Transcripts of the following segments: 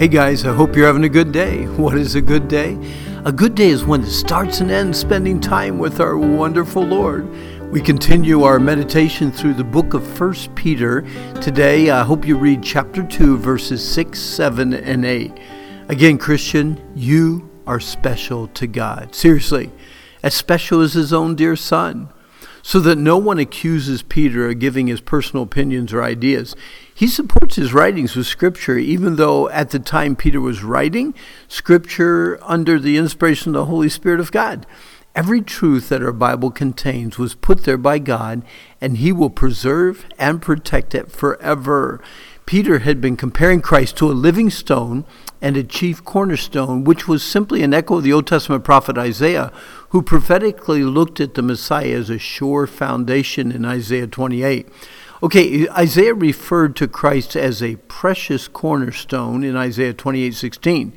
Hey guys, I hope you're having a good day. What is a good day? A good day is one that starts and ends spending time with our wonderful Lord. We continue our meditation through the book of 1 Peter. Today, I hope you read chapter 2, verses 6, 7, and 8. Again, Christian, you are special to God. Seriously, as special as his own dear son so that no one accuses Peter of giving his personal opinions or ideas. He supports his writings with Scripture, even though at the time Peter was writing Scripture under the inspiration of the Holy Spirit of God. Every truth that our Bible contains was put there by God, and He will preserve and protect it forever. Peter had been comparing Christ to a living stone and a chief cornerstone, which was simply an echo of the Old Testament prophet Isaiah, who prophetically looked at the Messiah as a sure foundation in Isaiah 28. Okay, Isaiah referred to Christ as a precious cornerstone in Isaiah 28:16.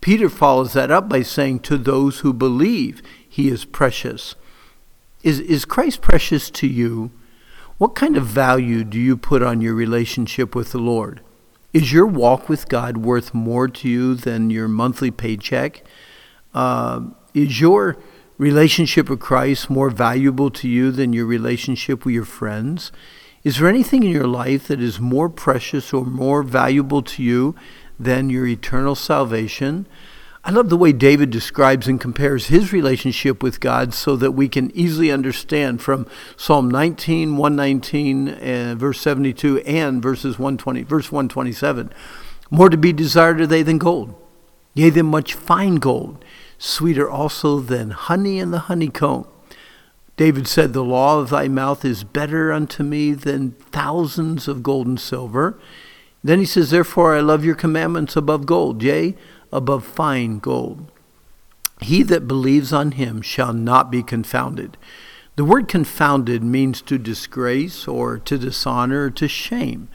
Peter follows that up by saying, To those who believe, he is precious. Is, is Christ precious to you? What kind of value do you put on your relationship with the Lord? Is your walk with God worth more to you than your monthly paycheck? Uh, is your relationship with Christ more valuable to you than your relationship with your friends? Is there anything in your life that is more precious or more valuable to you than your eternal salvation? I love the way David describes and compares his relationship with God so that we can easily understand from Psalm 19, 119, uh, verse 72, and verses 120, verse 127. More to be desired are they than gold, yea, than much fine gold, sweeter also than honey in the honeycomb. David said, The law of thy mouth is better unto me than thousands of gold and silver. Then he says, Therefore I love your commandments above gold, yea, above fine gold. He that believes on him shall not be confounded. The word confounded means to disgrace or to dishonor or to shame.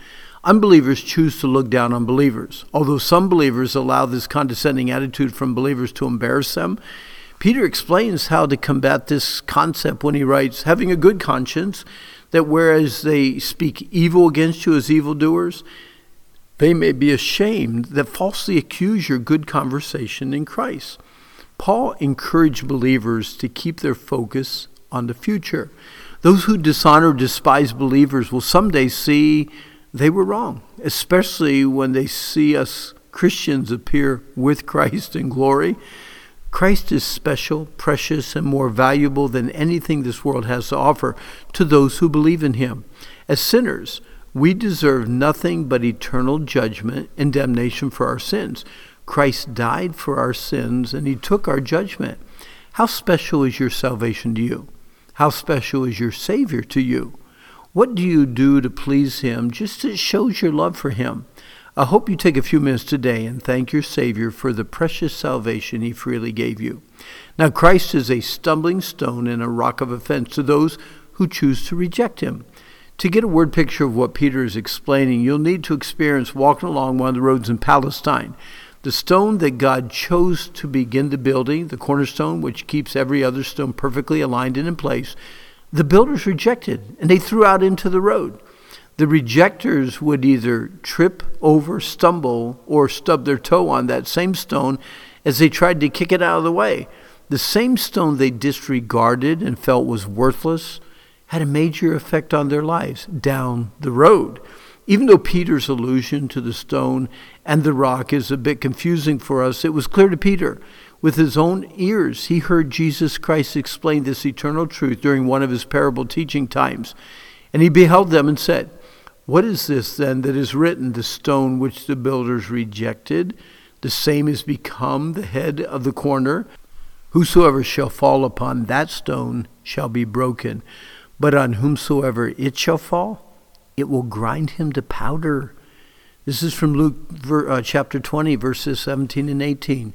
Unbelievers choose to look down on believers. Although some believers allow this condescending attitude from believers to embarrass them, Peter explains how to combat this concept when he writes, having a good conscience, that whereas they speak evil against you as evildoers, they may be ashamed that falsely accuse your good conversation in Christ. Paul encouraged believers to keep their focus on the future. Those who dishonor or despise believers will someday see they were wrong, especially when they see us Christians appear with Christ in glory. Christ is special, precious, and more valuable than anything this world has to offer to those who believe in him. As sinners, we deserve nothing but eternal judgment and damnation for our sins. Christ died for our sins and he took our judgment. How special is your salvation to you? How special is your Savior to you? What do you do to please him just as it shows your love for him? I hope you take a few minutes today and thank your Savior for the precious salvation he freely gave you. Now, Christ is a stumbling stone and a rock of offense to those who choose to reject him. To get a word picture of what Peter is explaining, you'll need to experience walking along one of the roads in Palestine. The stone that God chose to begin the building, the cornerstone which keeps every other stone perfectly aligned and in place, the builders rejected and they threw out into the road. The rejectors would either trip over, stumble, or stub their toe on that same stone as they tried to kick it out of the way. The same stone they disregarded and felt was worthless had a major effect on their lives down the road. Even though Peter's allusion to the stone and the rock is a bit confusing for us, it was clear to Peter. With his own ears, he heard Jesus Christ explain this eternal truth during one of his parable teaching times. And he beheld them and said, What is this then that is written, the stone which the builders rejected? The same is become the head of the corner. Whosoever shall fall upon that stone shall be broken but on whomsoever it shall fall, it will grind him to powder. This is from Luke uh, chapter 20, verses 17 and 18.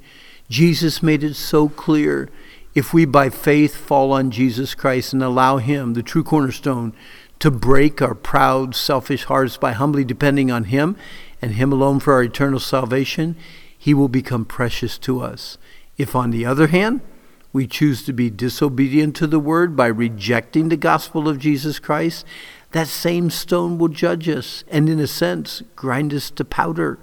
Jesus made it so clear if we by faith fall on Jesus Christ and allow Him, the true cornerstone, to break our proud, selfish hearts by humbly depending on Him and Him alone for our eternal salvation, He will become precious to us. If, on the other hand, we choose to be disobedient to the word by rejecting the gospel of Jesus Christ, that same stone will judge us and, in a sense, grind us to powder.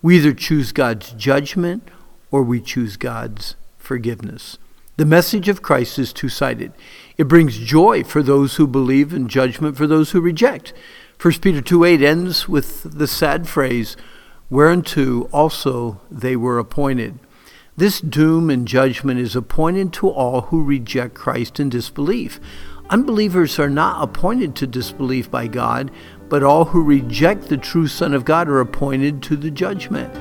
We either choose God's judgment or we choose God's forgiveness. The message of Christ is two sided. It brings joy for those who believe and judgment for those who reject. 1 Peter 2 8 ends with the sad phrase, Whereunto also they were appointed. This doom and judgment is appointed to all who reject Christ in disbelief. Unbelievers are not appointed to disbelief by God, but all who reject the true Son of God are appointed to the judgment.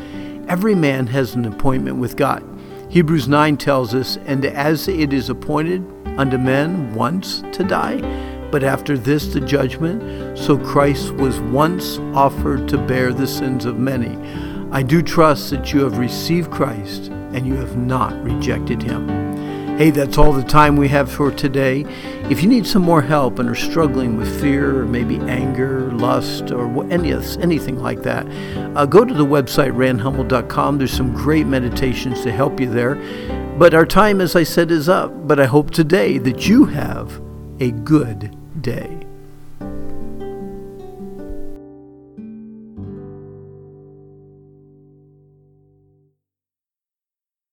Every man has an appointment with God. Hebrews 9 tells us, And as it is appointed unto men once to die, but after this the judgment, so Christ was once offered to bear the sins of many. I do trust that you have received Christ and you have not rejected him. Hey, that's all the time we have for today. If you need some more help and are struggling with fear or maybe anger, lust, or any, anything like that, uh, go to the website randhummel.com. There's some great meditations to help you there. But our time, as I said, is up. But I hope today that you have a good day.